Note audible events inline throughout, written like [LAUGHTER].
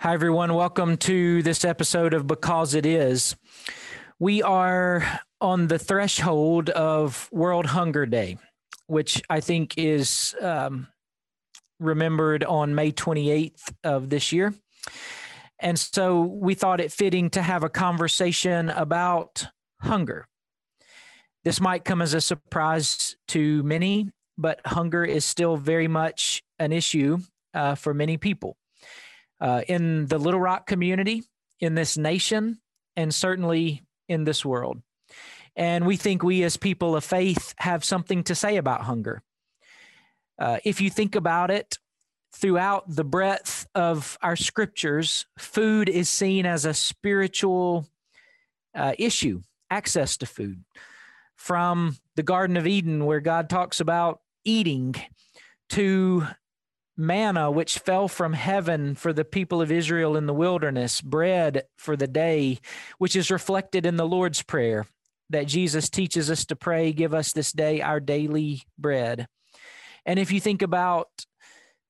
Hi, everyone. Welcome to this episode of Because It Is. We are on the threshold of World Hunger Day, which I think is um, remembered on May 28th of this year. And so we thought it fitting to have a conversation about hunger. This might come as a surprise to many, but hunger is still very much an issue uh, for many people uh, in the Little Rock community, in this nation, and certainly in this world. And we think we, as people of faith, have something to say about hunger. Uh, if you think about it, throughout the breadth of our scriptures, food is seen as a spiritual uh, issue, access to food. From the Garden of Eden, where God talks about eating, to manna which fell from heaven for the people of Israel in the wilderness, bread for the day, which is reflected in the Lord's Prayer that Jesus teaches us to pray, Give us this day our daily bread. And if you think about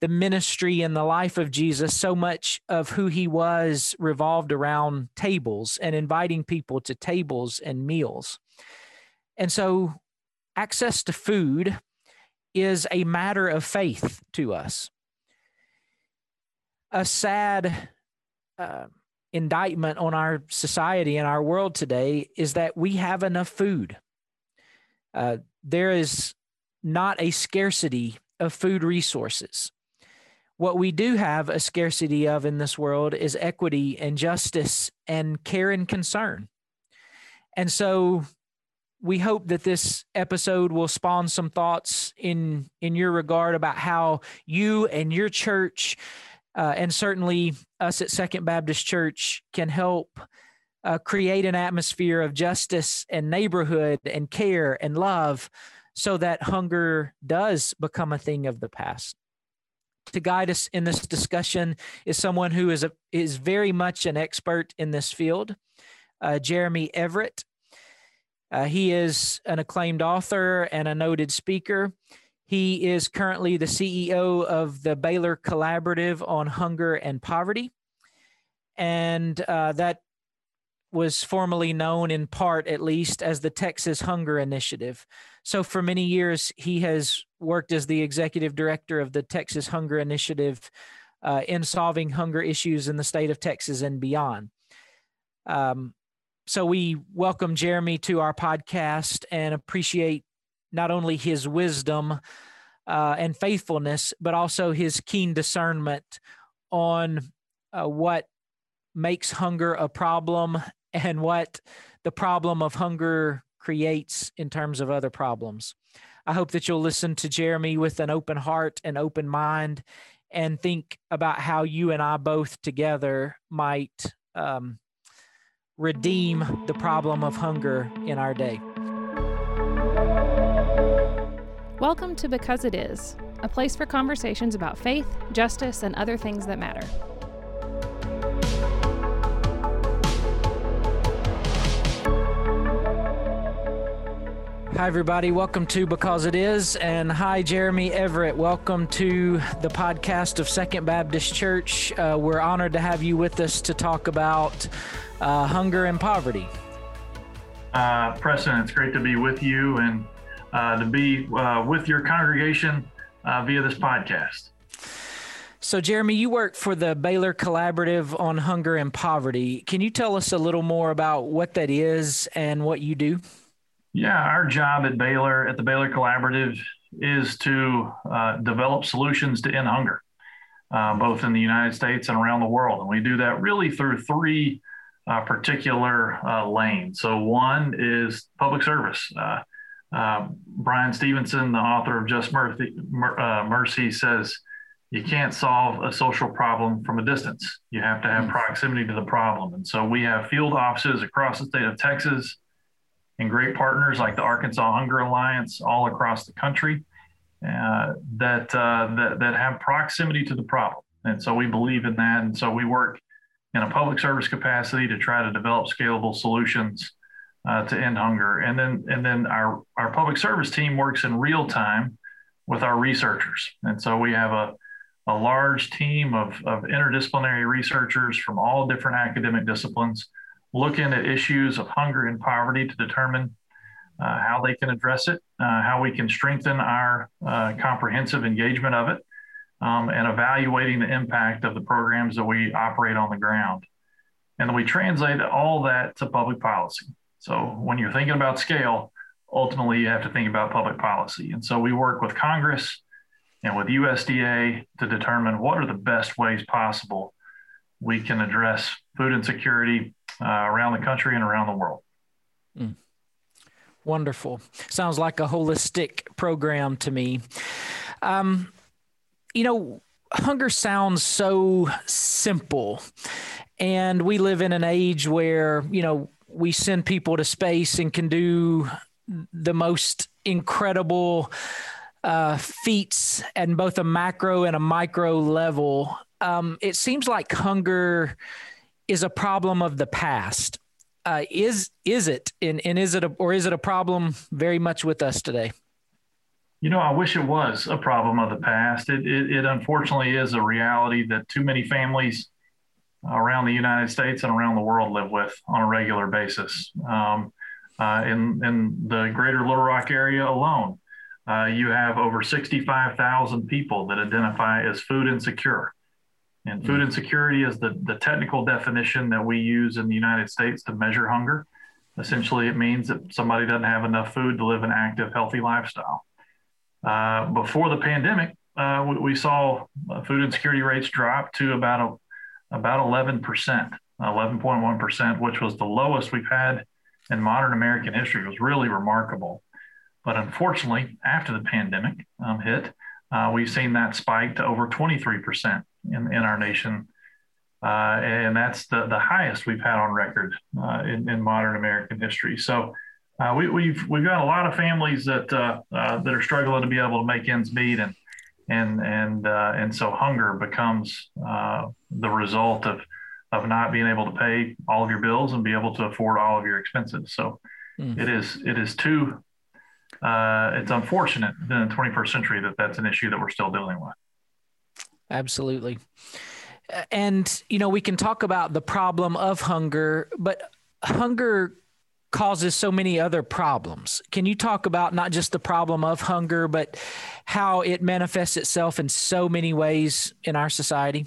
the ministry and the life of Jesus, so much of who he was revolved around tables and inviting people to tables and meals. And so, access to food is a matter of faith to us a sad uh, indictment on our society and our world today is that we have enough food. Uh, there is not a scarcity of food resources. What we do have a scarcity of in this world is equity and justice and care and concern. And so we hope that this episode will spawn some thoughts in in your regard about how you and your church uh, and certainly us at Second Baptist Church can help uh, create an atmosphere of justice and neighborhood and care and love so that hunger does become a thing of the past. To guide us in this discussion is someone who is a, is very much an expert in this field, uh, Jeremy Everett. Uh, he is an acclaimed author and a noted speaker. He is currently the CEO of the Baylor Collaborative on Hunger and Poverty. And uh, that was formerly known in part, at least, as the Texas Hunger Initiative. So, for many years, he has worked as the executive director of the Texas Hunger Initiative uh, in solving hunger issues in the state of Texas and beyond. Um, so, we welcome Jeremy to our podcast and appreciate not only his wisdom uh, and faithfulness, but also his keen discernment on uh, what makes hunger a problem [LAUGHS] and what the problem of hunger creates in terms of other problems. I hope that you'll listen to Jeremy with an open heart and open mind and think about how you and I both together might um, redeem the problem of hunger in our day. Welcome to Because It Is, a place for conversations about faith, justice, and other things that matter. Hi, everybody. Welcome to Because It Is. And hi, Jeremy Everett. Welcome to the podcast of Second Baptist Church. Uh, we're honored to have you with us to talk about uh, hunger and poverty. Uh, Preston, it's great to be with you. And to be uh, with your congregation uh, via this podcast. So, Jeremy, you work for the Baylor Collaborative on Hunger and Poverty. Can you tell us a little more about what that is and what you do? Yeah, our job at Baylor, at the Baylor Collaborative, is to uh, develop solutions to end hunger, uh, both in the United States and around the world. And we do that really through three uh, particular lanes. So, one is public service. Uh, Bryan Stevenson, the author of Just Mercy, uh, Mercy, says you can't solve a social problem from a distance. You have to have mm-hmm. proximity to the problem. And so we have field offices across the state of Texas and great partners like the Arkansas Hunger Alliance all across the country uh, that, uh, that, that have proximity to the problem. And so we believe in that. And so we work in a public service capacity to try to develop scalable solutions uh, to end hunger. And then and then our our public service team works in real time with our researchers. And so we have a a large team of, of interdisciplinary researchers from all different academic disciplines looking at issues of hunger and poverty to determine uh, how they can address it, uh, how we can strengthen our uh, comprehensive engagement of it, um, and evaluating the impact of the programs that we operate on the ground. And we translate all that to public policy. So when you're thinking about scale, ultimately you have to think about public policy. And so we work with Congress and with USDA to determine what are the best ways possible we can address food insecurity uh, around the country and around the world. Mm. Wonderful. Sounds like a holistic program to me. Um, you know, hunger sounds so simple. And we live in an age where, you know, we send people to space and can do the most incredible uh, feats at both a macro and a micro level. Um, it seems like hunger is a problem of the past. Uh, is is it and, and is it a, or is it a problem very much with us today? You know, I wish it was a problem of the past. It, it, it unfortunately is a reality that too many families around the United States and around the world live with on a regular basis. Um, uh, in, in the greater Little Rock area alone, uh, you have over 65,000 people that identify as food insecure. And food mm. insecurity is the, the technical definition that we use in the United States to measure hunger. Essentially, it means that somebody doesn't have enough food to live an active, healthy lifestyle. Uh, before the pandemic, uh, we, we, saw uh, food insecurity rates drop to about a, about 11%, 11.1%, which was the lowest we've had in modern American history. It was really remarkable. But unfortunately, after the pandemic um, hit, uh, we've seen that spike to over 23% in, in our nation. Uh, and that's the, the highest we've had on record uh, in, in modern American history. So uh, we, have we've, we've got a lot of families that uh, uh, that are struggling to be able to make ends meet, and and and uh, and so hunger becomes the result of of not being able to pay all of your bills and be able to afford all of your expenses. So mm. it is it is too it's unfortunate in the 21st century that that's an issue that we're still dealing with. Absolutely. And, you know, we can talk about the problem of hunger, but hunger causes so many other problems. Can you talk about not just the problem of hunger, but how it manifests itself in so many ways in our society?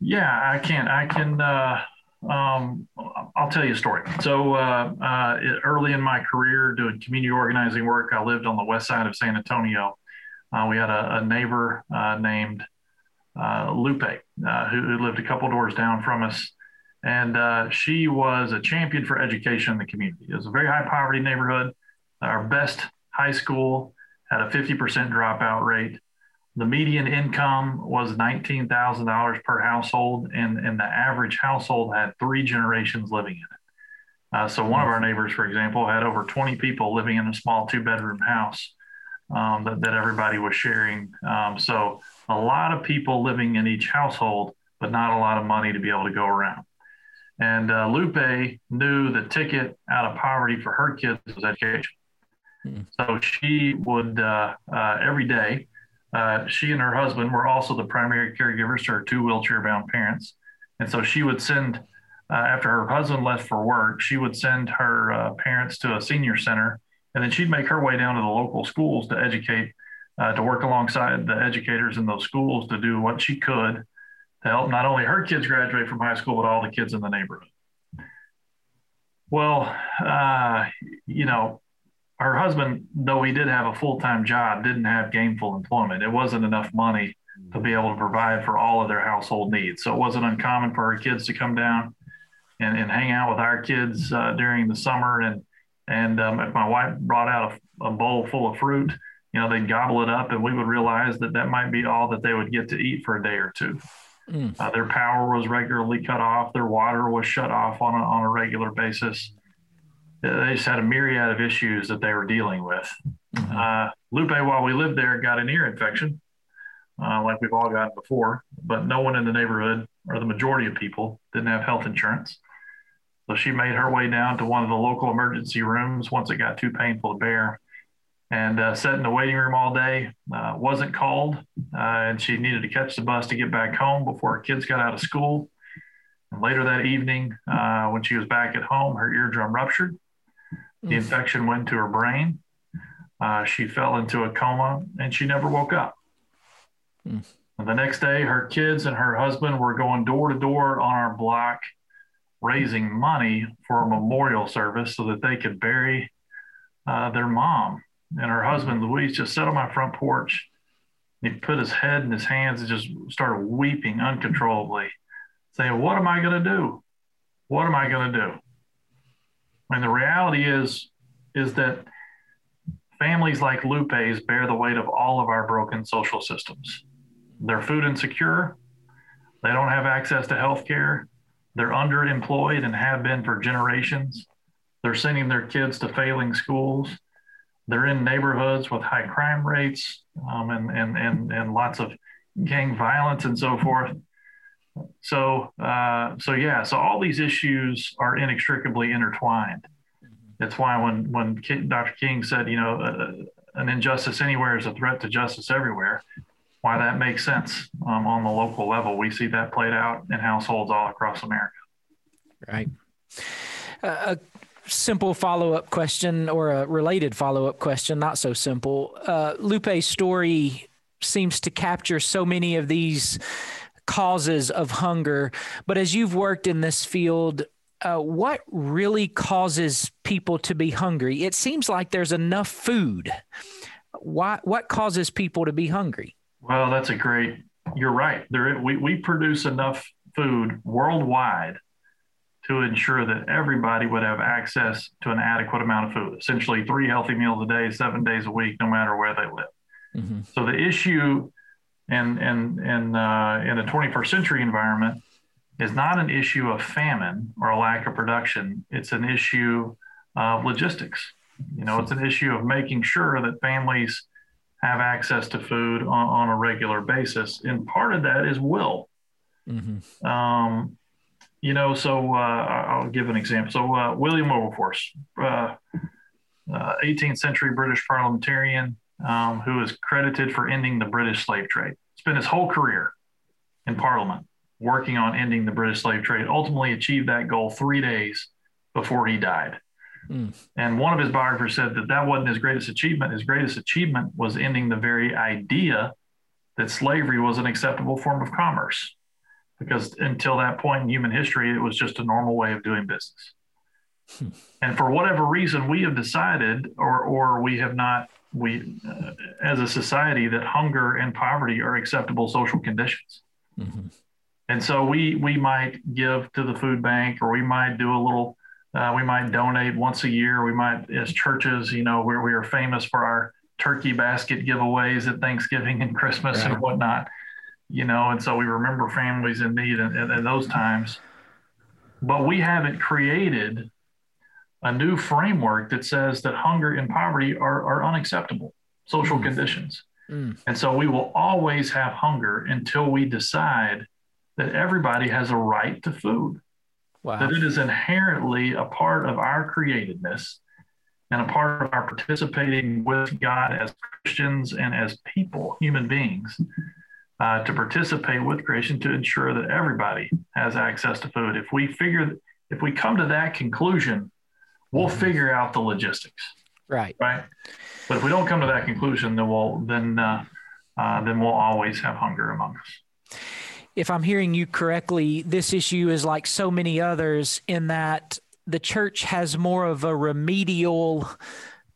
Yeah, I can. I can. Uh, um, I'll tell you a story. So, uh, uh, early in my career doing community organizing work, I lived on the west side of San Antonio. Uh, we had a, a neighbor uh, named uh, Lupe who, who, lived a couple doors down from us. And uh, she was a champion for education in the community. It was a very high poverty neighborhood. Our best high school had a 50% dropout rate. The median income was $19,000 per household, and, and the average household had three generations living in it. Uh, so, one of our neighbors, for example, had over 20 people living in a small two bedroom house um, that, that everybody was sharing. Um, so a lot of people living in each household, but not a lot of money to be able to go around. And uh, Lupe knew the ticket out of poverty for her kids was education. Hmm. So she would uh, uh, every day. Uh, she and her husband were also the primary caregivers to her two wheelchair-bound parents, and so she would send uh, after her husband left for work. She would send her uh, parents to a senior center and then she'd make her way down to the local schools to educate, uh, to work alongside the educators in those schools to do what she could to help not only her kids graduate from high school, but all the kids in the neighborhood. Well, uh, you know, her husband, though he did have a full time job, didn't have gainful employment. It wasn't enough money to be able to provide for all of their household needs. So it wasn't uncommon for her kids to come down and, and hang out with our kids uh, during the summer and and um, if my wife brought out a, a, bowl full of fruit, you know, they'd gobble it up, and we would realize that that might be all that they would get to eat for a day or two. Mm. Uh, their power was regularly cut off. Their water was shut off on a, on a regular basis. They just had a myriad of issues that they were dealing with. Mm-hmm. Uh, Lupe, while we lived there, got an ear infection, uh, like we've all gotten before, but no one in the neighborhood, or the majority of people, didn't have health insurance. So she made her way down to one of the local emergency rooms once it got too painful to bear. And uh, sat in the waiting room all day. Uh, wasn't called, uh, and she needed to catch the bus to get back home before her kids got out of school. And later that evening, uh, when she was back at home, her eardrum ruptured. The mm. infection went to her brain. Uh, she fell into a coma, and she never woke up. Mm. The next day, her kids and her husband were going door to door on our block, raising money for a memorial service so that they could bury uh, their mom and her husband Luis just sat on my front porch. He put his head in his hands and just started weeping uncontrollably, saying, What am I going to do? What am I going to do? And the reality is, is that families like Lupe's bear the weight of all of our broken social systems. They're food insecure. They don't have access to health care. They're underemployed and have been for generations. They're sending their kids to failing schools they're in neighborhoods with high crime rates um, and, and, and, and lots of gang violence and so forth. So, uh, so yeah, so all these issues are inextricably intertwined. That's why when, when Dr. King said, you know, uh, an injustice anywhere is a threat to justice everywhere, why that makes sense um, on the local level. We see that played out in households all across America. Right. Uh, simple follow up question or a related follow up question, not so simple. Uh, Lupe's story seems to capture so many of these causes of hunger. But as you've worked in this field, uh, what really causes people to be hungry? It seems like there's enough food. Why, what causes people to be hungry? Well, that's a great. You're right. There, we, we produce enough food worldwide to ensure that everybody would have access to an adequate amount of food, essentially three healthy meals a day, seven days a week, no matter where they live. Mm-hmm. So the issue in, in, in, uh, in a 21st century environment is not an issue of famine or a lack of production. It's an issue of logistics. You know, it's an issue of making sure that families have access to food on, on a regular basis. And part of that is will. Mm-hmm. Um, you know, so uh, I'll give an example. So uh, William Wilberforce, uh, 18th uh, century British parliamentarian um, who is credited for ending the British slave trade. Spent his whole career in Parliament working on ending the British slave trade. Ultimately, achieved that goal three days before he died. Mm. And one of his biographers said that that wasn't his greatest achievement. His greatest achievement was ending the very idea that slavery was an acceptable form of commerce because until that point in human history, it was just a normal way of doing business. Hmm. And for whatever reason, we have decided, or or we have not, we uh, as a society, that hunger and poverty are acceptable social conditions. Mm-hmm. And so we we might give to the food bank, or we might do a little. Uh, we might donate once a year. We might, as churches, you know, where we are famous for our turkey basket giveaways at Thanksgiving and Christmas right. and whatnot you know, and so we remember families in need in, in those times. But we haven't created a new framework that says that hunger and poverty are, are unacceptable social mm. conditions. Mm. And so we will always have hunger until we decide that everybody has a right to food. Wow. That it is inherently a part of our createdness and a part of our participating with God as Christians and as people, human beings, uh, to participate with creation to ensure that everybody has access to food. If we figure, if we come to that conclusion, we'll mm-hmm. figure out the logistics. Right. Right. But if we don't come to that conclusion, then we'll then uh, uh, then we'll always have hunger among us. If I'm hearing you correctly, this issue is like so many others in that the church has more of a remedial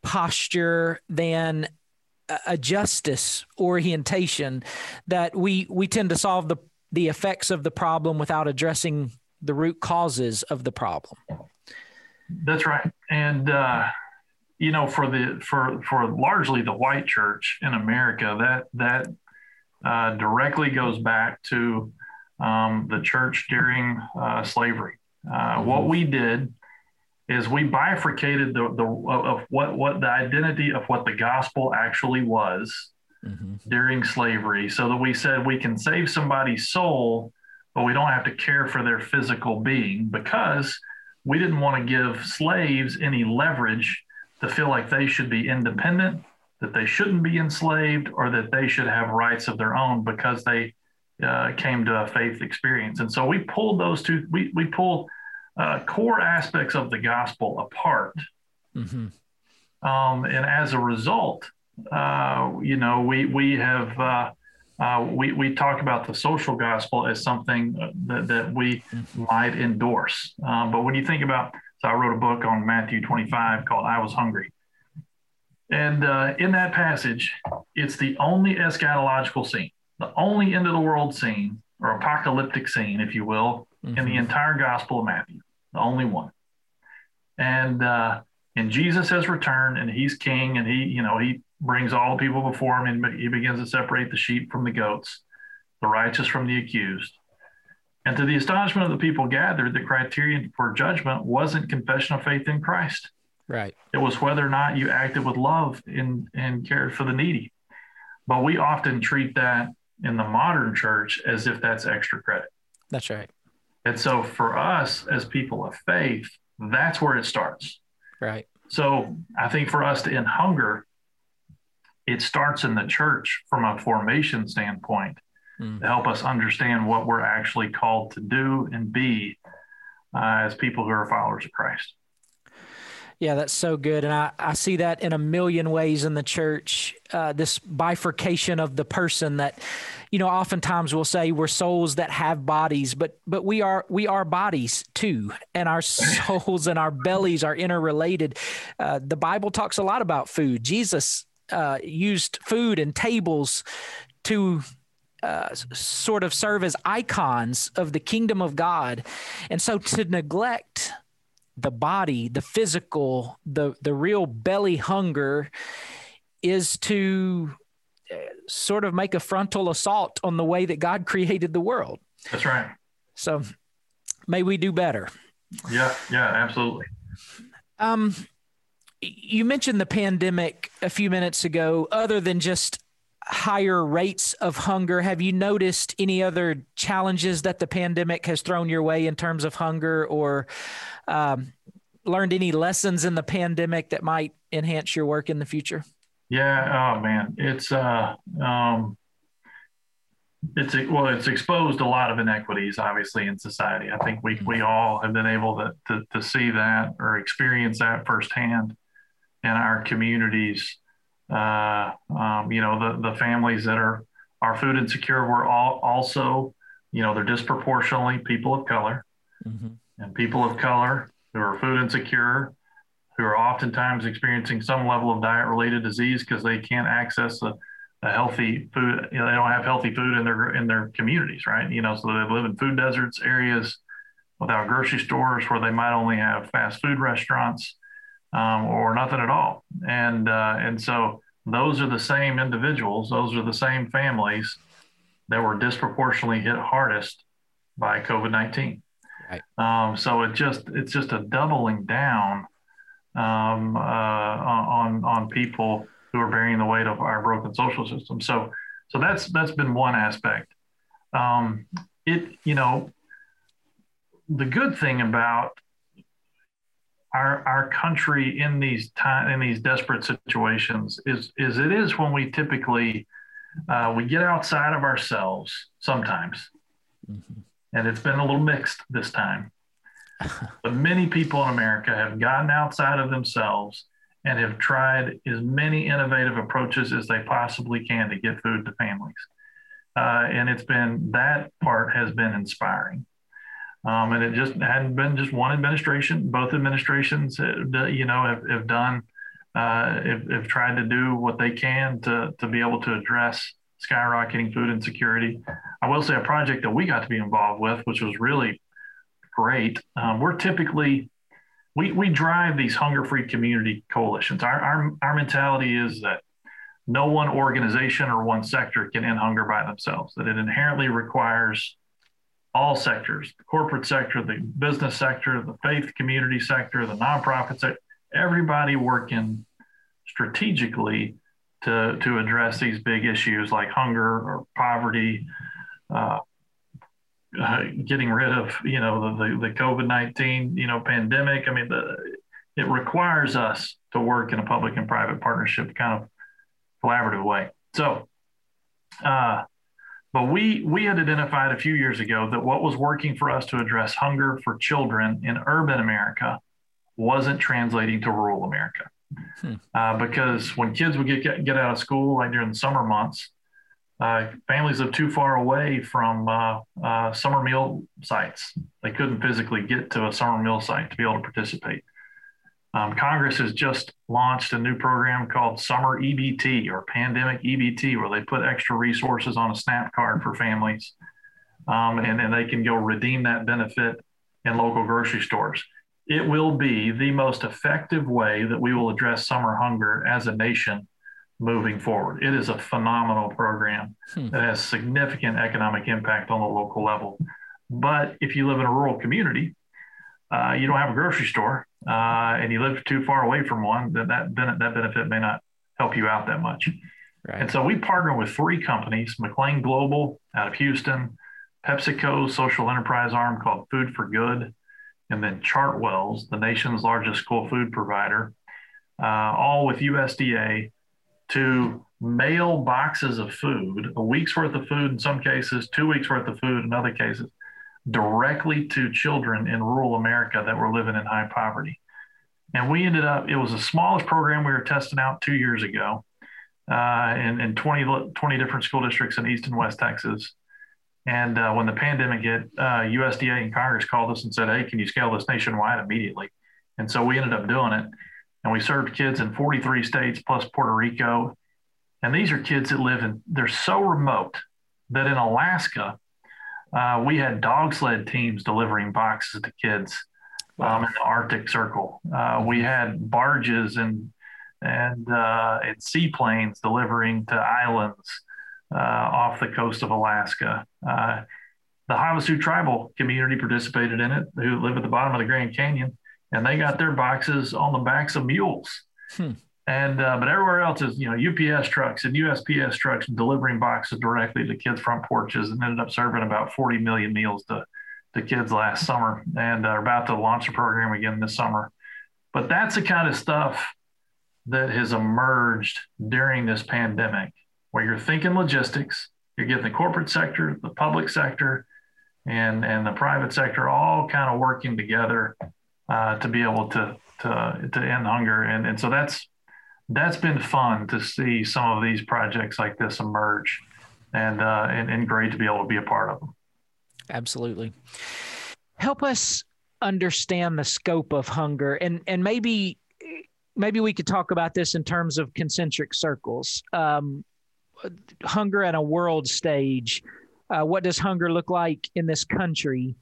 posture than a justice orientation that we we tend to solve the the effects of the problem without addressing the root causes of the problem. That's right, and uh, you know, for the for for largely the white church in America, that that uh, directly goes back to um, the church during uh, slavery. Uh. What we did is we bifurcated the, the of what what the identity of what the gospel actually was mm-hmm. during slavery so that we said we can save somebody's soul but we don't have to care for their physical being because we didn't want to give slaves any leverage to feel like they should be independent that they shouldn't be enslaved or that they should have rights of their own because they uh, came to a faith experience. And so we pulled those two, we, we pulled uh, core aspects of the gospel apart. Mm-hmm. Um, and as a result, uh, you know, we, we have, uh, uh, we, we talk about the social gospel as something that, that we mm-hmm. might endorse. Um, but when you think about, so I wrote a book on Matthew 25 called I Was Hungry. And uh, in that passage, it's the only eschatological scene, the only end of the world scene or apocalyptic scene, if you will, mm-hmm. in the mm-hmm. entire Gospel of Matthew, the only one. And uh, and Jesus has returned, and He's King, and He, you know, He brings all the people before Him, and He begins to separate the sheep from the goats, the righteous from the accused. And to the astonishment of the people gathered, the criterion for judgment wasn't confession of faith in Christ. Right. It was whether or not you acted with love and, and cared for the needy. But we often treat that in the modern church as if that's extra credit. That's right. And so for us as people of faith, that's where it starts. Right. So I think for us to end hunger, it starts in the church from a formation standpoint mm. to help us understand what we're actually called to do and be uh, as people who are followers of Christ. Yeah, that's so good. And I, I see that in a million ways in the church uh, this bifurcation of the person that, you know, oftentimes we'll say we're souls that have bodies, but but we are we are bodies too, and our souls and our bellies are interrelated. Uh, the Bible talks a lot about food. Jesus uh, used food and tables to uh, sort of serve as icons of the kingdom of God. And so to neglect the body, the physical, the the real belly hunger is to uh, sort of make a frontal assault on the way that God [LAUGHS] created the world. That's right. So may we do better. Yeah, yeah, absolutely. Um you mentioned the pandemic a few minutes ago other than just higher rates of hunger have you noticed any other challenges that the pandemic has thrown your way in terms of hunger or um, learned any lessons in the pandemic that might enhance your work in the future? Yeah, oh man, it's uh, um, it's well, it's exposed a lot of inequities, obviously, in society. I think we we all have been able to to, to see that or experience that firsthand in our communities. Uh, um, you know, the the families that are are food insecure were all also, you know, they're disproportionately people of color. Mm-hmm and people of color who are food insecure, who are oftentimes experiencing some level of diet related disease because they can't access a, a healthy food. You know, they don't have healthy food in their in their communities, right? You know, so they live in food deserts areas without grocery stores where they might only have fast food restaurants um, or nothing at all. And uh, and so those are the same individuals, those are the same families that were disproportionately hit hardest by COVID nineteen. Right. Um, so it just it's just a doubling down um, uh, on on people who are bearing the weight of our broken social system. So so that's that's been one aspect. Um, it you know the good thing about our our country in these time in these desperate situations is is it is when we typically uh, we get outside of ourselves sometimes. Mm-hmm and it's been a little mixed this time. [LAUGHS] but many people in America have gotten outside of themselves and have tried as many innovative approaches as they possibly can to get food to families. Uh, and it's been that part has been inspiring. Um, and it just hadn't been just one administration. Both administrations, uh, you know, have, have done, uh, have, have tried to do what they can to, to be able to address skyrocketing food insecurity. I will say a project that we got to be involved with, which was really great. Um, we're typically we we drive these hunger-free community coalitions. Our, our our mentality is that no one organization or one sector can end hunger by themselves. That it inherently requires all sectors: the corporate sector, the business sector, the faith community sector, the nonprofit sector, everybody working strategically to, to address these big issues like hunger or poverty, uh, uh, getting rid of you know the, the, the COVID nineteen you know pandemic. I mean, the, it requires us to work in a public and private partnership, kind of collaborative way. So, uh, but we we had identified a few years ago that what was working for us to address hunger for children in urban America wasn't translating to rural America. Hmm. Uh, because when kids would get, get out of school, like during the summer months, uh, families live too far away from uh, uh, summer meal sites. They couldn't physically get to a summer meal site to be able to participate. Um, Congress has just launched a new program called Summer EBT or Pandemic EBT, where they put extra resources on a SNAP card for families, um, and then they can go redeem that benefit in local grocery stores. It will be the most effective way that we will address summer hunger as a nation moving forward. It is a phenomenal program hmm. that has significant economic impact on the local level. But if you live in a rural community, uh, you don't have a grocery store, uh, and you live too far away from one, then that that benefit may not help you out that much. Right. And so we partner with three companies: McLane Global out of Houston, PepsiCo's social enterprise arm called Food for Good, and then Chartwells, the nation's largest school food provider, uh, all with USDA to mail boxes of food, a week's worth of food in some cases, two weeks worth of food in other cases, directly to children in rural America that were living in high poverty. And we ended up, it was the smallest program we were testing out two years ago uh, in, in 20, 20 different school districts in East and West Texas. And uh, when the pandemic hit, uh, USDA and Congress called us and said, hey, can you scale this nationwide immediately? And so we ended up doing it. And we served kids in 43 states plus Puerto Rico. And these are kids that live in, they're so remote that in Alaska, uh, we had dog sled teams delivering boxes to kids wow. um, in the Arctic Circle. Uh, we had barges and and uh, and seaplanes delivering to islands uh, off the coast of Alaska. Uh, the Havasu tribal community participated in it, who live at the bottom of the Grand Canyon, and they got their boxes on the backs of mules. Hmm. And uh, but everywhere else is you know UPS trucks and USPS trucks delivering boxes directly to kids' front porches, and ended up serving about 40 million meals to to kids last summer, and are about to launch a program again this summer. But that's the kind of stuff that has emerged during this pandemic, where you're thinking logistics, you're getting the corporate sector, the public sector, and and the private sector all kind of working together uh, to be able to to to end hunger, and and so that's that's been fun to see some of these projects like this emerge and, uh, and, and great to be able to be a part of them. Absolutely. Help us understand the scope of hunger and, and maybe, maybe we could talk about this in terms of concentric circles. Um, hunger at a world stage. Uh, what does hunger look like in this country?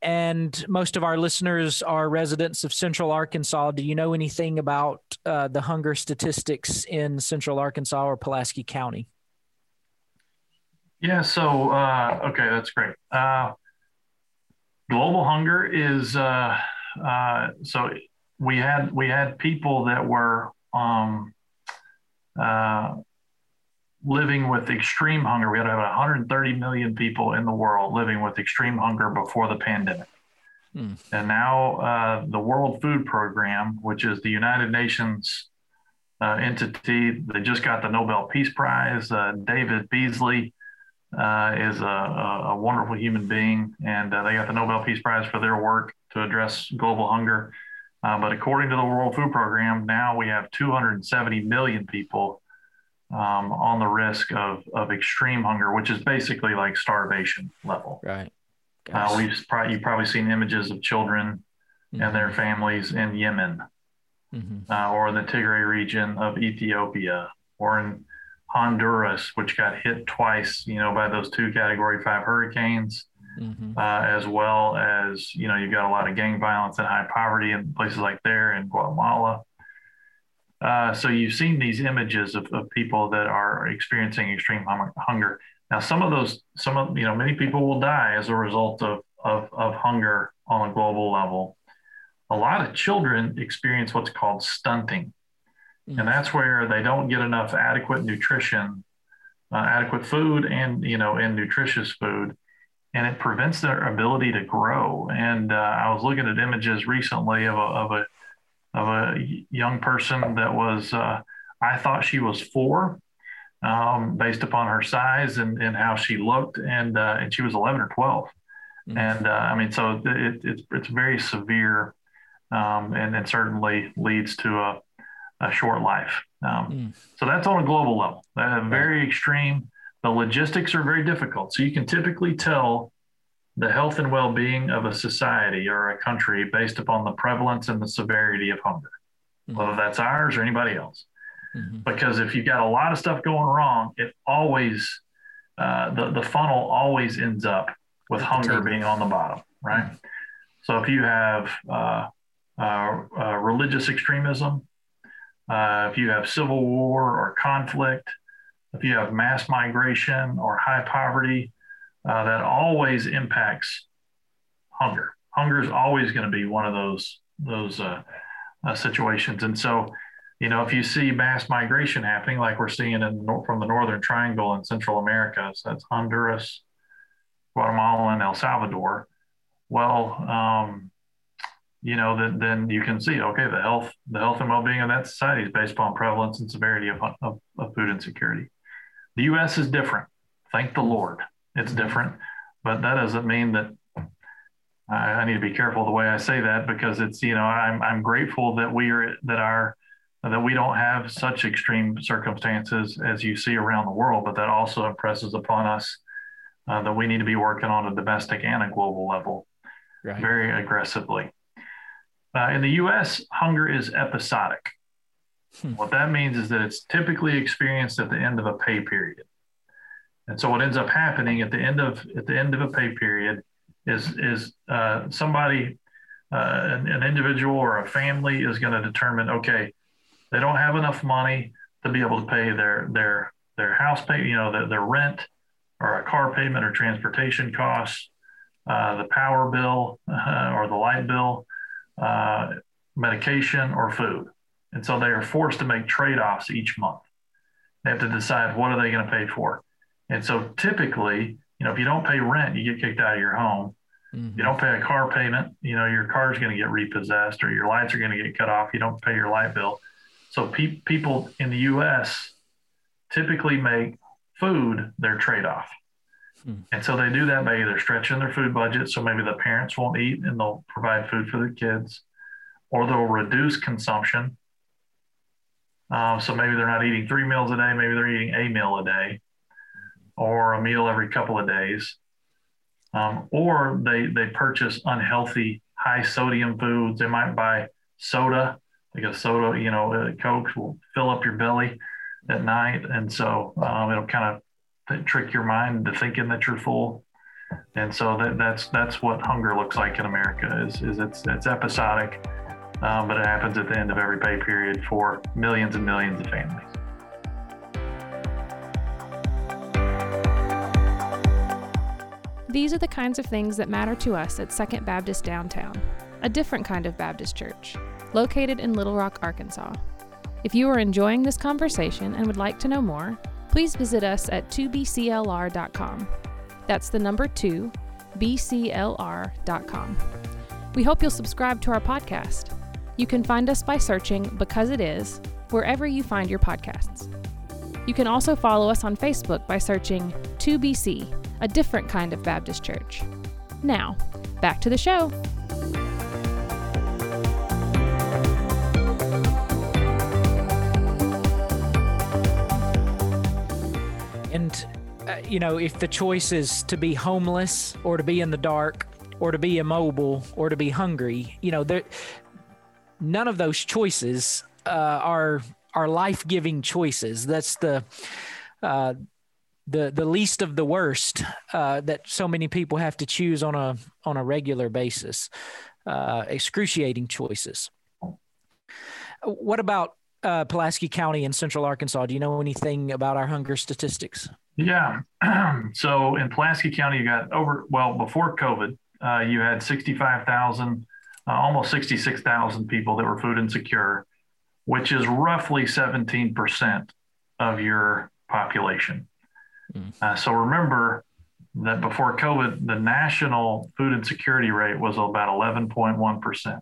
And most of our listeners are residents of Central Arkansas. Do you know anything about uh, the hunger statistics in Central Arkansas or Pulaski County? Yeah, so uh, okay, that's great. Uh, global hunger is uh, uh, so we had we had people that were um, uh, living with extreme hunger. We had about 130 million people in the world living with extreme hunger before the pandemic. Hmm. And now uh, the World Food Program, which is the United Nations uh, entity, they just got the Nobel Peace Prize. Uh, David Beasley uh, is a, a, wonderful human being, and uh, they got the Nobel Peace Prize for their work to address global hunger. Uh, but according to the World Food Program, now we have 270 million people um, on the risk of, of extreme hunger, which is basically like starvation level. Right. Uh, we've probably you've probably seen images of children mm-hmm. and their families in Yemen, mm-hmm. uh, or in the Tigray region of Ethiopia, or in Honduras, which got hit twice, you know, by those two Category Five hurricanes, mm-hmm. uh, as well as you know you've got a lot of gang violence and high poverty in places like there in Guatemala. Uh, so you've seen these images of, of people that are experiencing extreme hunger. Now, some of those, some of you know, many people will die as a result of, of, of hunger on a global level. A lot of children experience what's called stunting, mm-hmm. and that's where they don't get enough adequate nutrition, uh, adequate food, and you know, and nutritious food, and it prevents their ability to grow. And uh, I was looking at images recently of a, of a of a young person that was, uh, I thought she was four, um, based upon her size and, and how she looked, and uh, and she was 11 or 12, mm-hmm. and uh, I mean, so it, it's it's very severe, um, and and certainly leads to a, a short life. Um, mm. So that's on a global level. That very extreme. The logistics are very difficult. So you can typically tell the health and well-being of a society or a country based upon the prevalence and the severity of hunger, mm-hmm. whether that's ours or anybody else. Mm-hmm. Because if you've got a lot of stuff going wrong, it always uh, the the funnel always ends up with hunger being on the bottom, right? Mm-hmm. So if you have uh, uh, uh religious extremism, uh, if you have civil war or conflict, if you have mass migration or high poverty, uh, that always impacts hunger. Hunger is always going to be one of those those uh, uh, situations, and so you know if you see mass migration happening, like we're seeing in from the Northern Triangle in Central America, so that's Honduras, Guatemala, and El Salvador. Well, um, you know, then then you can see okay, the health the health and well being of that society is based upon prevalence and severity of, of, of food insecurity. The U.S. is different. Thank the Lord it's different, but that doesn't mean that I, I need to be careful the way I say that because it's you know I'm I'm grateful that we are that our that we don't have such extreme circumstances as you see around the world, but that also impresses upon us uh, that we need to be working on a domestic and a global level right. very aggressively. Uh, in the US, hunger is episodic. Hmm. What that means is that it's typically experienced at the end of a pay period. And so what ends up happening at the end of at the end of a pay period is is uh, somebody, uh, an, an, individual or a family is going to determine okay, they don't have enough money to be able to pay their their their house pay, you know, their, their rent or a car payment or transportation costs, uh, the power bill uh, or the light bill, uh, medication or food. And so they are forced to make trade offs each month. They have to decide what are they going to pay for. And so typically, you know, if you don't pay rent, you get kicked out of your home. Mm-hmm. You don't pay a car payment, you know, your car is going to get repossessed or your lights are going to get cut off. You don't pay your light bill. So pe- people in the U.S. typically make food their trade-off. Hmm. And so they do that by either stretching their food budget. So maybe the parents won't eat and they'll provide food for their kids, or they'll reduce consumption. Uh, so maybe they're not eating three meals a day, maybe they're eating a meal a day or a meal every couple of days. Um, or they, they purchase unhealthy, high sodium foods. They might buy soda, because soda, you know, uh, Coke will fill up your belly at night. And so um, it'll kind of trick your mind into thinking that you're full. And so that, that's that's what hunger looks like in America is, is it's, it's episodic, um, but it happens at the end of every pay period for millions and millions of families. These are the kinds of things that matter to us at Second Baptist Downtown, a different kind of Baptist church, located in Little Rock, Arkansas. If you are enjoying this conversation and would like to know more, please visit us at 2bclr.com. That's the number 2, bclr.com. We hope you'll subscribe to our podcast. You can find us by searching Because It Is wherever you find your podcasts. You can also follow us on Facebook by searching 2BC a different kind of Baptist church. Now, back to the show. And, uh, you know, if the choice is to be homeless or to be in the dark or to be immobile or to be hungry, you know, there, none of those choices uh, are are life giving choices. That's the uh, the the least of the worst uh, that so many people have to choose on a on a regular basis. Uh, excruciating choices. What about uh, Pulaski County in Central Arkansas? Do you know anything about our hunger statistics? Yeah. [CLEARS THROAT] so in Pulaski County, you got over well before COVID, uh, you had sixty five thousand, uh, almost sixty six thousand people that were food insecure, which is roughly seventeen percent of your population. Mm. Uh, so remember that before COVID, the national food insecurity rate was about 11.1%.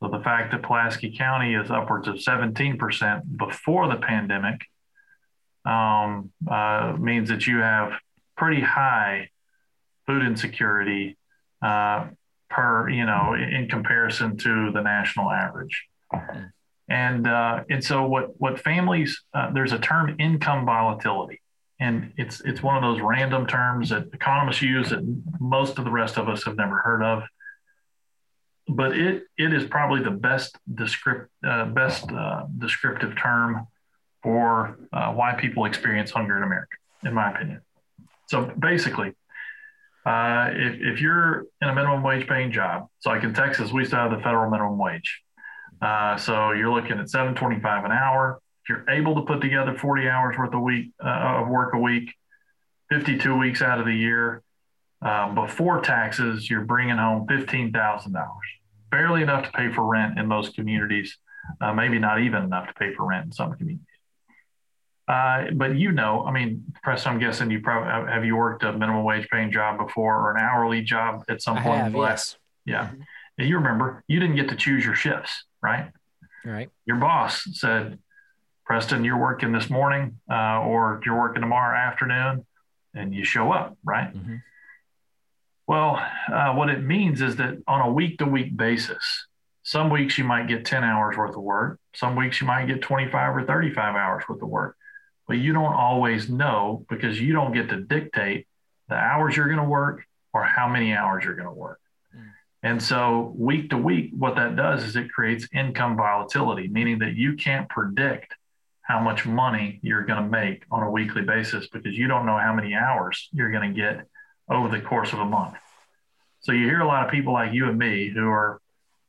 So the fact that Pulaski County is upwards of 17% before the pandemic um, uh, means that you have pretty high food insecurity uh, per, you know, in comparison to the national average. And uh, and so what what families uh, there's a term income volatility, and it's it's one of those random terms that economists use that most of the rest of us have never heard of. But it it is probably the best descript uh, best uh, descriptive term for uh, why people experience hunger in America, in my opinion. So basically, uh, if, if you're in a minimum wage paying job, so like in Texas, we still have the federal minimum wage. Uh, so you're looking at 725 an hour. If you're able to put together 40 hours worth of week uh, of work a week, 52 weeks out of the year, uh, before taxes, you're bringing home $15,000. Barely enough to pay for rent in most communities. Uh, maybe not even enough to pay for rent in some communities. Uh, but you know, I mean, Press, I'm guessing you probably have you worked a minimum wage paying job before or an hourly job at some I point have, in the last. yes. Yeah. You remember, you didn't get to choose your shifts, right? Right. Your boss said, Preston, you're working this morning uh, or you're working tomorrow afternoon, and you show up, right? Mm-hmm. Well, uh, what it means is that on a week to week basis, some weeks you might get 10 hours worth of work, some weeks you might get 25 or 35 hours worth of work but you don't always know because you don't get to dictate the hours you're going to work or how many hours you're going to work. Mm. And so, week to week, what that does is it creates income volatility, meaning that you can't predict how much money you're going to make on a weekly basis because you don't know how many hours you're going to get over the course of a month. So, you hear a lot of people like you and me who are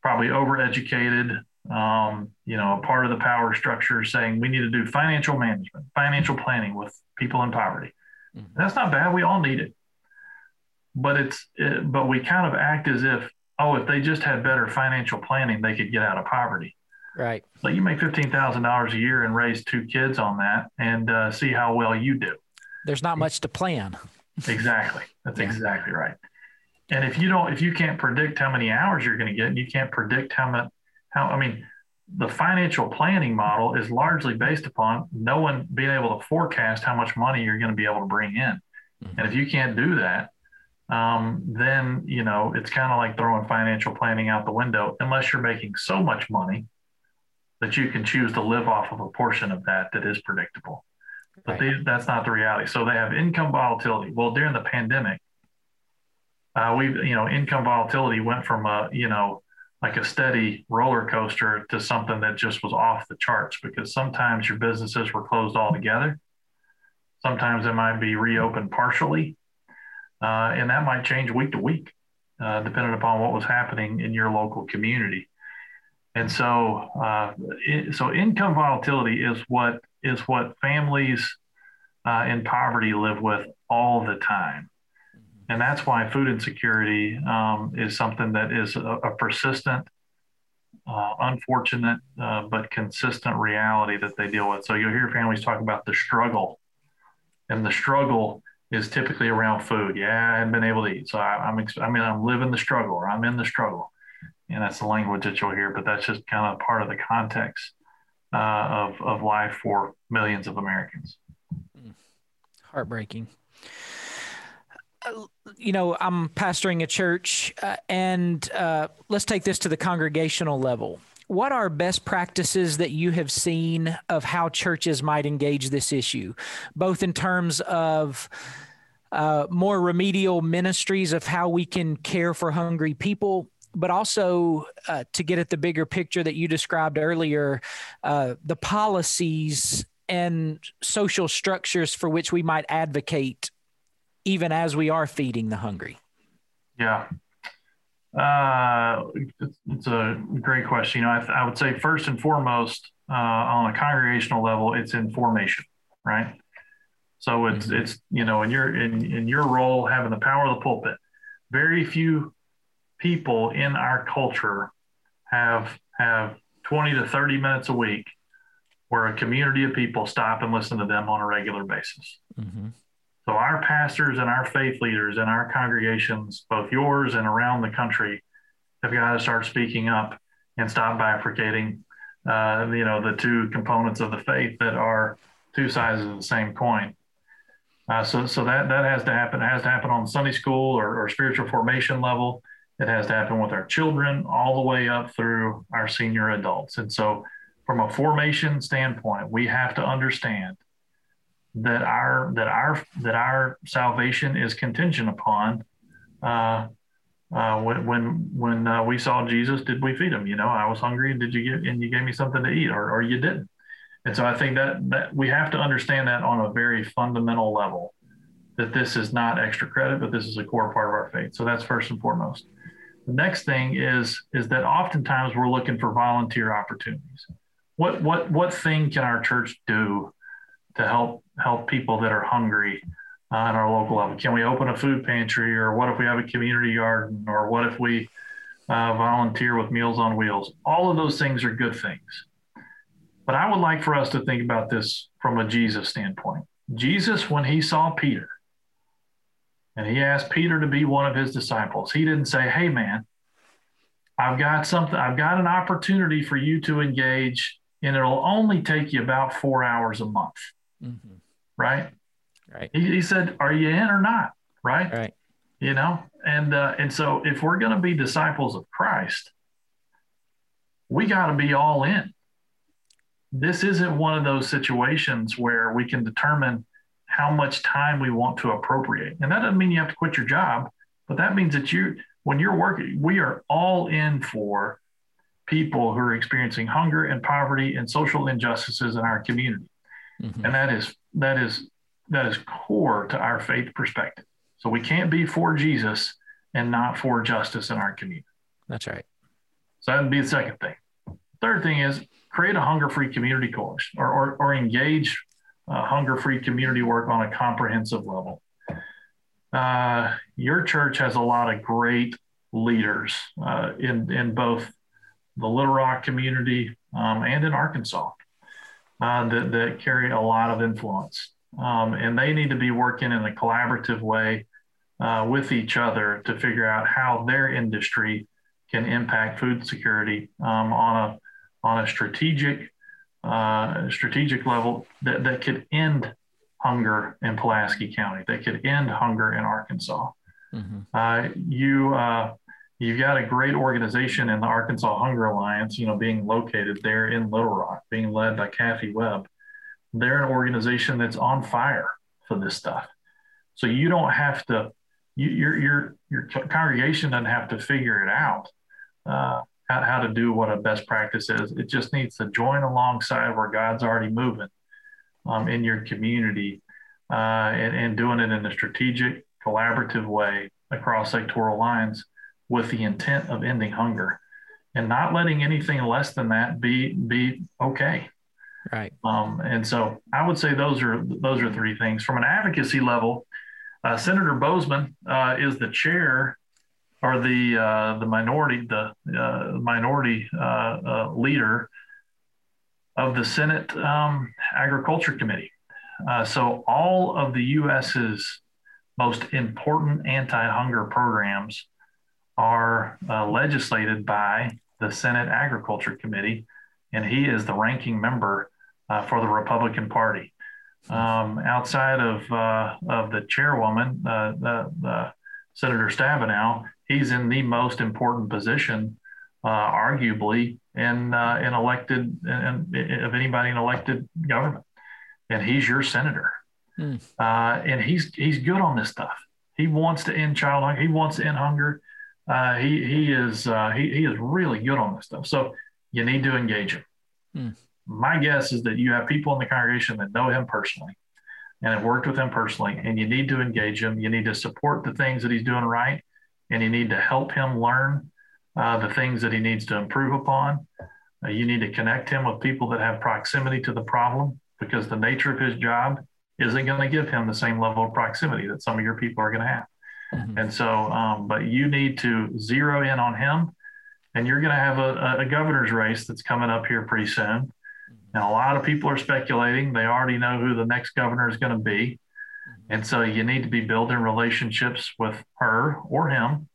probably overeducated, um, you know, a part of the power structure saying we need to do financial management, financial planning with people in poverty. Mm-hmm. That's not bad. We all need it. But it's, it, but we kind of act as if, oh, if they just had better financial planning, they could get out of poverty. Right. So you make $15,000 a year and raise two kids on that and uh, see how well you do. There's not much to plan. exactly. That's yeah. exactly right. And if you don't, if you can't predict how many hours you're going to get, and you can't predict how much, how I mean, the financial planning model is largely based upon no one being able to forecast how much money you're going to be able to bring in. Mm-hmm. And if you can't do that, um, then you know it's kind of like throwing financial planning out the window unless you're making so much money that you can choose to live off of a portion of that that is predictable. But right. they, that's not the reality. So they have income volatility. Well, during the pandemic, uh, we you know income volatility went from a you know like a steady roller coaster to something that just was off the charts because sometimes your businesses were closed altogether. Sometimes it might be reopened partially. Uh, and that might change week to week, uh, depending upon what was happening in your local community. And so, uh, it, so income volatility is what is what families uh, in poverty live with all the time and that's why food insecurity um, is something that is a, a persistent, uh, unfortunate, uh, but consistent reality that they deal with. So you'll hear families talk about the struggle, and the struggle is typically around food. Yeah, I haven't been able to eat, so I, am I mean, I'm living the struggle, I'm in the struggle, and that's the language that you'll hear. But that's just kind of part of the context uh, of of life for millions of Americans. Heartbreaking you know, I'm pastoring a church, uh, and uh, let's take this to the congregational level. What are best practices that you have seen of how churches might engage this issue, both in terms of uh, more remedial ministries of how we can care for hungry people, but also uh, to get at the bigger picture that you described earlier, uh, the policies and social structures for which we might advocate even as we are feeding the hungry? Yeah. Uh, it's, a great question. You know, I, I would say first and foremost, uh, on a congregational level, it's in formation, right? So it's mm-hmm. it's you know, in your in in your role having the power of the pulpit, very few people in our culture have have 20 to 30 minutes a week where a community of people stop and listen to them on a regular basis. Mm-hmm. So our pastors and our faith leaders and our congregations, both yours and around the country, have got to start speaking up and stop bifurcating, uh, you know, the two components of the faith that are two sides of the same coin. Uh, so, so that that has to happen. It has to happen on Sunday school or, or spiritual formation level. It has to happen with our children all the way up through our senior adults. And so, from a formation standpoint, we have to understand that our that our that our salvation is contingent upon uh, uh, when when when uh, we saw Jesus, did we feed him? You know, I was hungry, and did you get and you gave me something to eat, or or you didn't? And so I think that that we have to understand that on a very fundamental level, that this is not extra credit, but this is a core part of our faith. So that's first and foremost. The next thing is is that oftentimes we're looking for volunteer opportunities. What what what thing can our church do to help help people that are hungry uh, at our local level? Can we open a food pantry, or what if we have a community garden, or what if we uh, volunteer with Meals on Wheels? All of those things are good things. But I would like for us to think about this from a Jesus standpoint. Jesus, when he saw Peter, and he asked Peter to be one of his disciples, he didn't say, Hey, man, I've got something, I've got an opportunity for you to engage, and it'll only take you about four hours a month. Mm-hmm. Right? Right. He, he, said, Are you in or not? Right. Right. You know, and uh, and so if we're going to be disciples of Christ, we got to be all in. This isn't one of those situations where we can determine how much time we want to appropriate. And that doesn't mean you have to quit your job, but that means that you, when you're working, we are all in for people who are experiencing hunger and poverty and social injustices in our community. Mm-hmm. And that is that is that is core to our faith perspective. So we can't be for Jesus and not for justice in our community. That's right. So that would be the second thing. Third thing is create a hunger-free community coalition or, or, or engage uh, hunger-free community work on a comprehensive level. Uh, your church has a lot of great leaders uh, in, in both the Little Rock community um, and in Arkansas uh, that, that carry a lot of influence. Um, and they need to be working in a collaborative way uh, with each other to figure out how their industry can impact food security um, on a on a strategic uh, strategic level that, that could end hunger in Pulaski County, that could end hunger in Arkansas. Mm-hmm. Uh, you uh, you've got a great organization in the Arkansas Hunger Alliance, you know, being located there in Little Rock, being led by Kathy Webb. They're an organization that's on fire for this stuff. So you don't have to, you, your your your congregation doesn't have to figure it out. Uh, how, how to do what a best practice is. It just needs to join alongside where God's already moving um, in your community uh, and, and doing it in a strategic, collaborative way across sectoral lines with the intent of ending hunger and not letting anything less than that be be okay. Right. Um, and so I would say those are those are three things. From an advocacy level, uh, Senator Boozman uh, is the chair or the uh, the minority the uh, minority uh, uh, leader of the Senate um, Agriculture Committee. Uh, so all of the U.S.'s most important anti-hunger programs are legislated by the Senate Agriculture Committee, and he is the ranking member for the Republican Party. Um, outside of of the chairwoman, the Senator Stabenow, he's in the most important position, uh, arguably, in uh, in elected in, in, of anybody in elected government, and he's your senator, mm. uh, and he's he's good on this stuff. He wants to end child hunger. He wants to end hunger. Uh, he he is uh, he he is really good on this stuff. So you need to engage him. Mm. My guess is that you have people in the congregation that know him personally and have worked with him personally, and you need to engage him. You need to support the things that he's doing right, and you need to help him learn uh, the things that he needs to improve upon. Uh, you need to connect him with people that have proximity to the problem because the nature of his job isn't going to give him the same level of proximity that some of your people are going to have. Mm-hmm. And so, um, but you need to zero in on him, and you're going to have a, a governor's race that's coming up here pretty soon. Now, a lot of people are speculating. They already know who the next governor is going to be. And so you need to be building relationships with her or him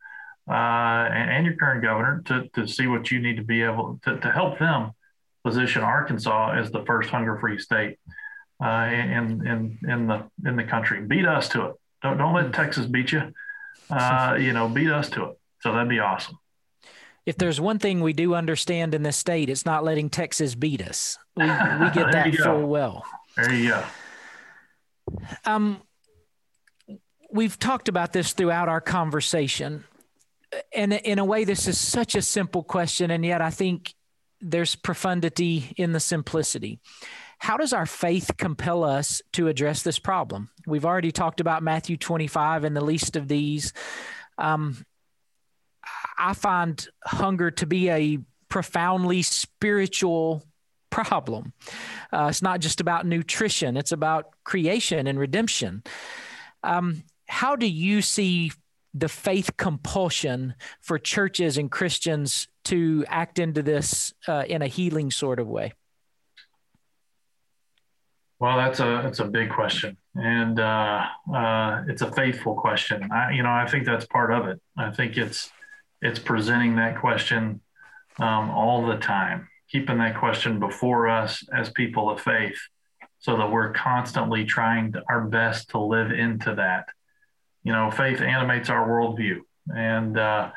uh, and, and, your current governor to, to see what you need to be able to, to help them position Arkansas as the first hunger free state. uh, in in in the in the country. Beat us to it. Don't don't let Texas beat you. Uh, you know, beat us to it. So that'd be awesome. If there's one thing we do understand in this state, it's not letting Texas beat us. We, we [LAUGHS] get that full well. There you go. Um, we've talked about this throughout our conversation. And in a way, this is such a simple question, and yet I think there's profundity in the simplicity. How does our faith compel us to address this problem? We've already talked about Matthew 25 and the least of these. Um, I find hunger to be a profoundly spiritual problem. Uh, it's not just about nutrition, it's about creation and redemption. Um, how do you see the faith compulsion for churches and Christians to act into this uh, in a healing sort of way? Well, that's a that's a big question, and uh, uh, it's a faithful question. I, you know, I think that's part of it. I think it's it's presenting that question um, all the time, keeping that question before us as people of faith, so that we're constantly trying to, our best to live into that. You know, faith animates our worldview, and uh,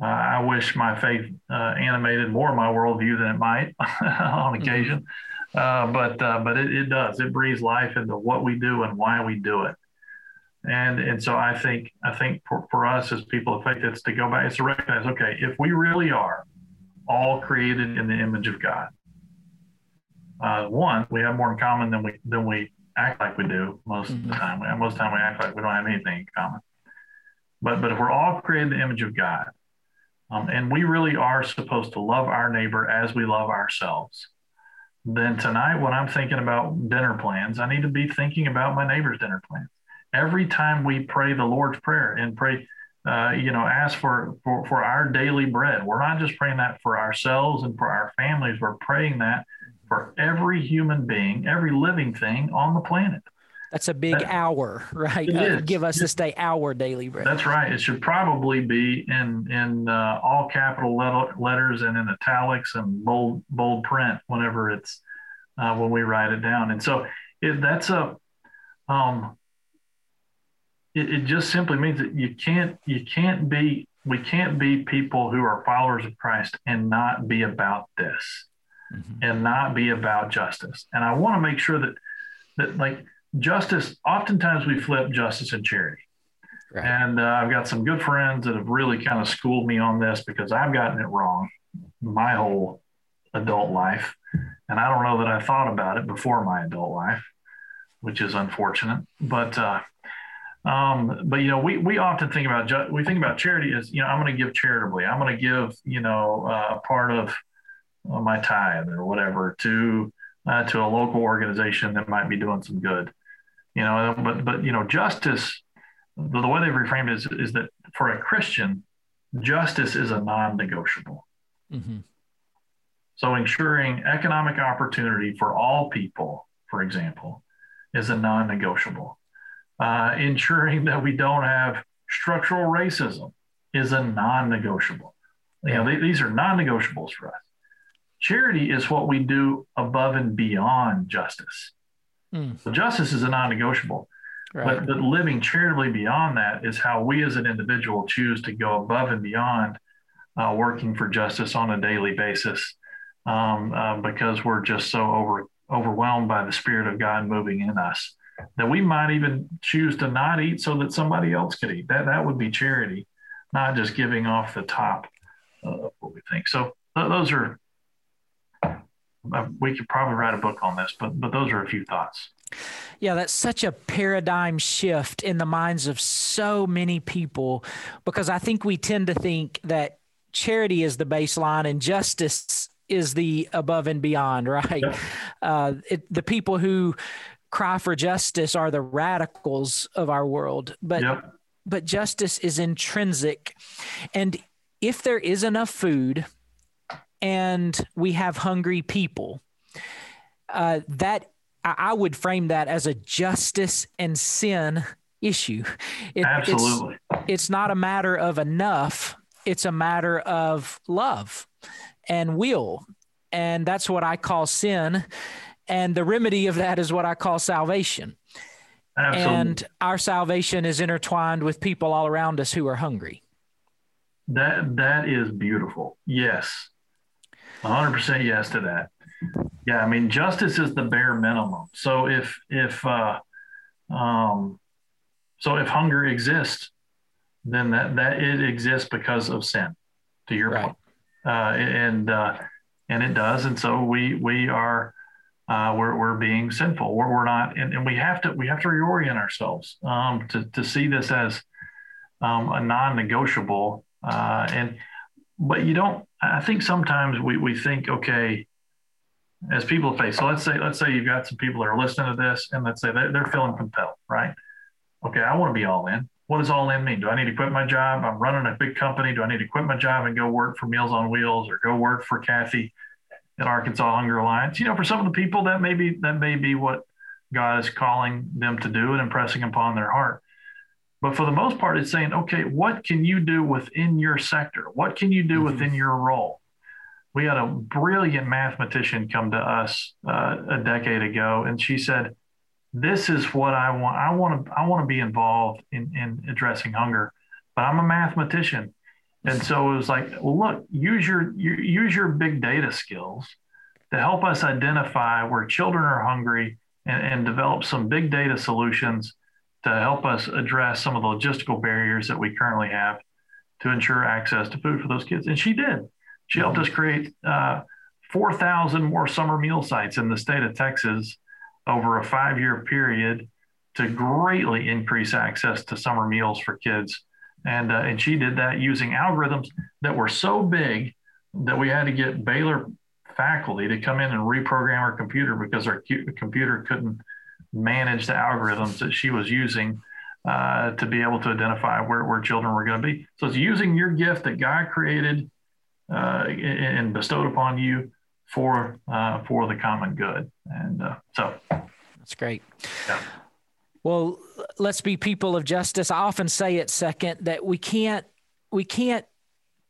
I wish my faith uh, animated more of my worldview than it might [LAUGHS] on mm-hmm. occasion. Uh, but uh, but it, it, does. It breathes life into what we do and why we do it. And and so I think I think for, for us as people of faith, it's to go back, it's to recognize, okay, if we really are all created in the image of God, uh, one, we have more in common than we than we act like we do most mm-hmm. of the mm-hmm. time. We, most of the time we act like we don't have anything in common. But but if we're all created in the image of God, um, and we really are supposed to love our neighbor as we love ourselves, then tonight when I'm thinking about dinner plans, I need to be thinking about my neighbor's dinner plans. Every time we pray the Lord's Prayer and pray, uh, you know, ask for, for, for our daily bread, we're not just praying that for ourselves and for our families, we're praying that for every human being, every living thing on the planet. That's a big that, hour, [LAUGHS] right? Uh, give us this day our daily bread. That's right. It should probably be in in uh, all capital letters and in italics and bold bold print whenever it's uh, when we write it down. And so it, that's a um, it, it just simply means that you can't you can't be we can't be people who are followers of Christ and not be about this mm-hmm. and not be about justice. And I want to make sure that that like justice, oftentimes we flip justice and charity. Right. And uh, I've got some good friends that have really kind of schooled me on this because I've gotten it wrong my whole adult life. And I don't know that I thought about it before my adult life, which is unfortunate. But, uh, um, but you know, we, we often think about, ju- we think about charity as, you know, I'm going to give charitably. I'm going to give, you know, uh, a part of uh, my tithe or whatever to, uh, to a local organization that might be doing some good you know but but you know justice the, the way they've reframed it is, is that for a christian justice is a non-negotiable. Mm-hmm. so ensuring economic opportunity for all people for example is a non-negotiable. Uh, ensuring that we don't have structural racism is a non-negotiable. You know they, these are non-negotiables for us charity is what we do above and beyond justice Mm. So justice is a non-negotiable. Right. But, but living charitably beyond that is how we as an individual choose to go above and beyond uh, working for justice on a daily basis um, uh, because we're just so over, overwhelmed by the Spirit of God moving in us that we might even choose to not eat so that somebody else could eat. That, that would be charity, not just giving off the top of what we think. So th- those are uh, we could probably write a book on this, but but those are a few thoughts. Yeah, that's such a paradigm shift in the minds of so many people because I think we tend to think that charity is the baseline and justice is the above and beyond, [LAUGHS] right? Yeah. Uh, it, the people who cry for justice are the radicals of our world, but yeah. but justice is intrinsic, and if there is enough food and we have hungry people. Uh, that I would frame that as a justice and sin issue. It, Absolutely. It's, it's not a matter of enough, it's a matter of love and will. And that's what I call sin. And the remedy of that is what I call salvation. Absolutely. And our salvation is intertwined with people all around us who are hungry. That that is beautiful. Yes. 100% yes to that. Yeah, I mean justice is the bare minimum. So if if uh um so if hunger exists, then that that it exists because of sin to your Right. point. Uh and uh and it does and so we we are uh, we're, we're being sinful. We're, we're not, and, and we have to we have to reorient ourselves um, to to see this as um, a non-negotiable. Uh, and but you don't. I think sometimes we we think okay, as people face. So let's say let's say you've got some people that are listening to this, and let's say they're, they're feeling compelled, right? Okay, I want to be all in. What does all in mean? Do I need to quit my job? I'm running a big company. Do I need to quit my job and go work for Meals on Wheels or go work for Kathy? at Arkansas Hunger Alliance. You know, for some of the people, that may be that may be what God is calling them to do and impressing upon their heart. But for the most part, it's saying, okay, what can you do within your sector? What can you do Mhm. within your role? We had a brilliant mathematician come to us uh, a decade ago, and she said, "This is what I want. I want to. I want to be involved in in addressing hunger, but I'm a mathematician. And so it was like, well, look, use your you- use your big data skills to help us identify where children are hungry and, and develop some big data solutions to help us address some of the logistical barriers that we currently have to ensure access to food for those kids. And she did. She helped us create uh, 4,000 more summer meal sites in the state of Texas over a five year period to greatly increase access to summer meals for kids and uh, and she did that using algorithms that were so big that we had to get Baylor faculty to come in and reprogram our computer because our computer couldn't manage the algorithms that she was using uh, to be able to identify where, where children were going to be. So it's using your gift that God created uh, and, bestowed upon you for uh, for the common good. And uh, so That's great. Yeah. Well, let's be people of justice. I often say it second that we can't we can't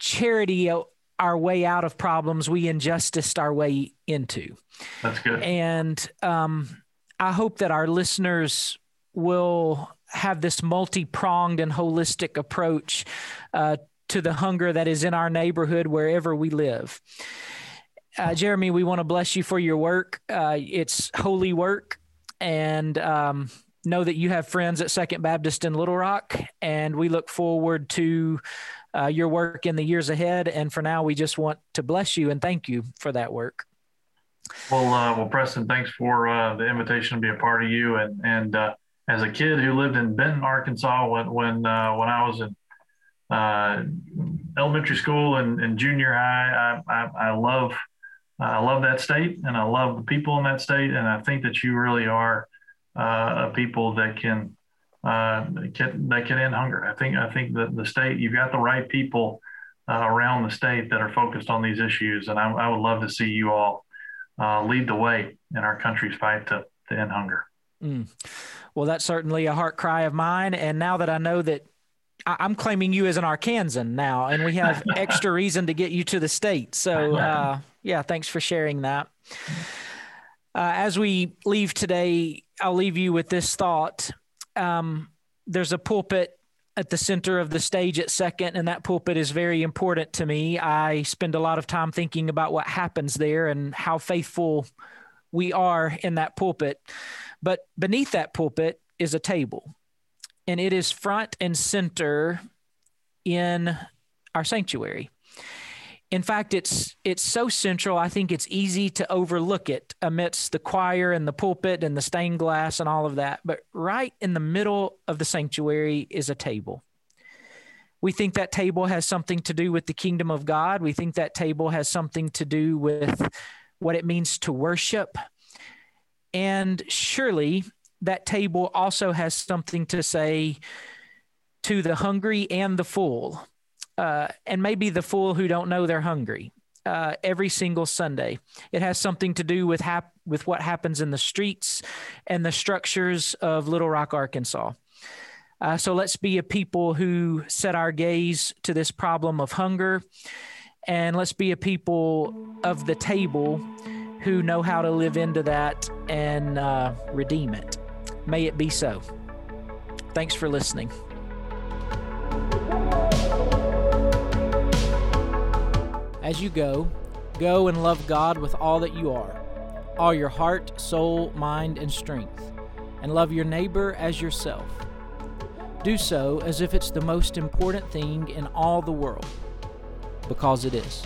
charity our way out of problems. We injustice our way into. that's good. And um, I hope that our listeners will have this multi pronged and holistic approach uh, to the hunger that is in our neighborhood wherever we live. Uh, Jeremy, we want to bless you for your work. Uh, it's holy work. And um, know that you have friends at Second Baptist in Little Rock. And we look forward to uh, your work in the years ahead. And for now, we just want to bless you and thank you for that work. Well, uh, well, Preston, thanks for uh, the invitation to be a part of you. And and uh, as a kid who lived in Benton, Arkansas, when when uh, when I was in uh, elementary school and, and junior high, I, I, I love I love that state, and I love the people in that state. And I think that you really are uh, a people that can can that can end hunger. I think I think that the state you've got the right people around the state that are focused on these issues, and I, I would love to see you all uh, lead the way in our country's fight to, to end hunger. Mm. Well, that's certainly a heart cry of mine. And now that I know that I'm claiming you as an Arkansan now, and we have [LAUGHS] extra reason to get you to the state. So, uh, yeah, thanks for sharing that. Uh, as we leave today, I'll leave you with this thought. Um, there's a pulpit at the center of the stage at second, and that pulpit is very important to me. I spend a lot of time thinking about what happens there and how faithful we are in that pulpit. But beneath that pulpit is a table, and it is front and center in our sanctuary. In fact, it's it's so central. I think it's easy to overlook it amidst the choir and the pulpit and the stained glass and all of that. But right in the middle of the sanctuary is a table. We think that table has something to do with the kingdom of God. We think that table has something to do with what it means to worship. And surely that table also has something to say to the hungry and the full uh, and maybe the fool who don't know they're hungry. Uh, every single Sunday, it has something to do with hap- with what happens in the streets and the structures of Little Rock, Arkansas. Uh, so let's be a people who set our gaze to this problem of hunger, and let's be a people of the table who know how to live into that and uh, redeem it. May it be so. Thanks for listening. As you go, go and love God with all that you are, all your heart, soul, mind, and strength, and love your neighbor as yourself. Do so as if it's the most important thing in all the world, because it is.